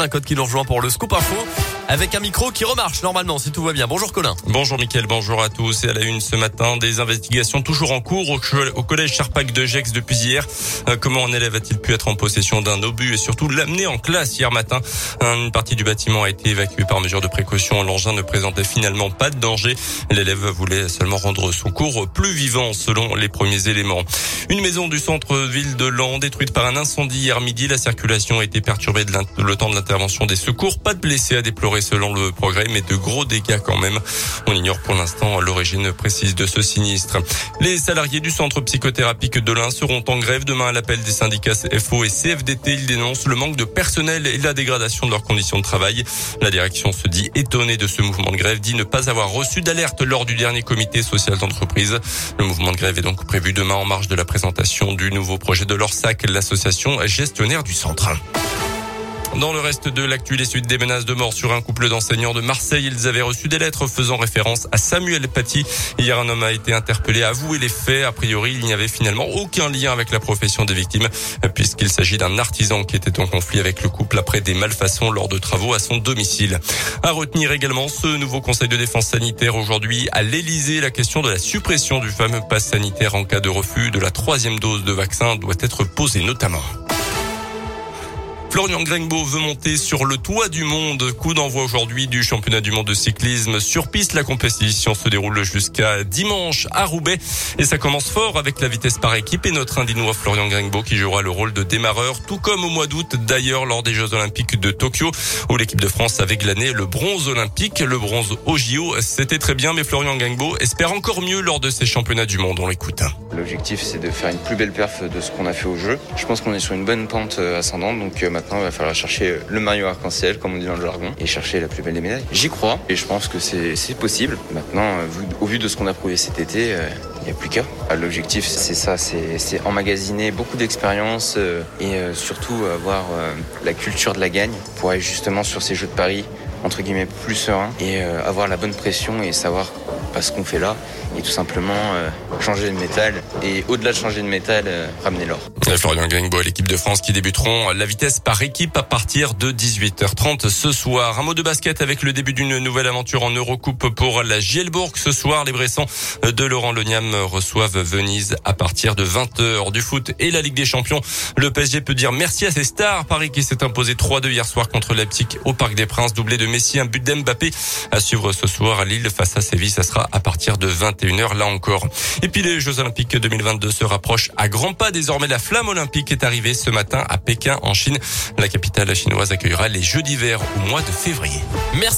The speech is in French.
Un code qui nous rejoint pour le scoop info avec un micro qui remarche normalement si tout va bien. Bonjour Colin. Bonjour Mickaël, bonjour à tous. Et à la une ce matin, des investigations toujours en cours au, collège Charpac de Gex depuis hier. Euh, comment un élève a-t-il pu être en possession d'un obus et surtout l'amener en classe hier matin? Une partie du bâtiment a été évacuée par mesure de précaution. L'engin ne présentait finalement pas de danger. L'élève voulait seulement rendre son cours plus vivant selon les premiers éléments. Une maison du centre-ville de Lens détruite par un incendie hier midi. La circulation a été perturbée de le temps de l'intervention des secours. Pas de blessés à déplorer selon le progrès, mais de gros dégâts quand même. On ignore pour l'instant l'origine précise de ce sinistre. Les salariés du centre psychothérapique de l'Ain seront en grève demain à l'appel des syndicats FO et CFDT. Ils dénoncent le manque de personnel et la dégradation de leurs conditions de travail. La direction se dit étonnée de ce mouvement de grève, dit ne pas avoir reçu d'alerte lors du dernier comité social d'entreprise. Le mouvement de grève est donc prévu demain en marge de la présentation du nouveau projet de l'ORSAC, l'association gestionnaire du centre. Dans le reste de l'actu, les suites des menaces de mort sur un couple d'enseignants de Marseille, ils avaient reçu des lettres faisant référence à Samuel Paty. Hier, un homme a été interpellé, avoué les faits. A priori, il n'y avait finalement aucun lien avec la profession des victimes, puisqu'il s'agit d'un artisan qui était en conflit avec le couple après des malfaçons lors de travaux à son domicile. À retenir également ce nouveau conseil de défense sanitaire aujourd'hui à l'Elysée. La question de la suppression du fameux pass sanitaire en cas de refus de la troisième dose de vaccin doit être posée notamment. Florian Grengbo veut monter sur le toit du monde. Coup d'envoi aujourd'hui du championnat du monde de cyclisme sur piste. La compétition se déroule jusqu'à dimanche à Roubaix et ça commence fort avec la vitesse par équipe et notre Indinois Florian Grengbo qui jouera le rôle de démarreur tout comme au mois d'août d'ailleurs lors des Jeux Olympiques de Tokyo où l'équipe de France avait glané le bronze olympique. Le bronze au JO, c'était très bien mais Florian Grengbo espère encore mieux lors de ces championnats du monde. On l'écoute. L'objectif c'est de faire une plus belle perf de ce qu'on a fait au jeu. Je pense qu'on est sur une bonne pente ascendante donc euh, Maintenant, il va falloir chercher le Mario arc-en-ciel, comme on dit dans le jargon, et chercher la plus belle des médailles. J'y crois, et je pense que c'est possible. Maintenant, euh, au vu de ce qu'on a prouvé cet été, euh, il n'y a plus qu'à. Ah, l'objectif, c'est ça, c'est emmagasiner beaucoup d'expérience euh, et surtout avoir la culture de la gagne pour aller justement sur ces Jeux de Paris entre guillemets plus serein et avoir la bonne pression et savoir pas ce qu'on fait là et tout simplement euh, changer de métal et au-delà de changer de métal, euh, ramener l'or. Florian Gringbo et l'équipe de France qui débuteront la vitesse par équipe à partir de 18h30 ce soir. Un mot de basket avec le début d'une nouvelle aventure en Eurocoupe pour la Gielbourg. Ce soir, les Bressans de Laurent Loniam reçoivent Venise à partir de 20h du foot et la Ligue des Champions. Le PSG peut dire merci à ses stars. Paris qui s'est imposé 3-2 hier soir contre Leipzig au Parc des Princes, doublé de Messi, un but d'Mbappé à suivre ce soir à Lille face à Séville. Ça sera à partir de 21h là encore. Et puis les Jeux Olympiques 2022 se rapprochent à grands pas. Désormais, la flamme olympique est arrivée ce matin à Pékin en Chine. La capitale chinoise accueillera les Jeux d'hiver au mois de février. Merci.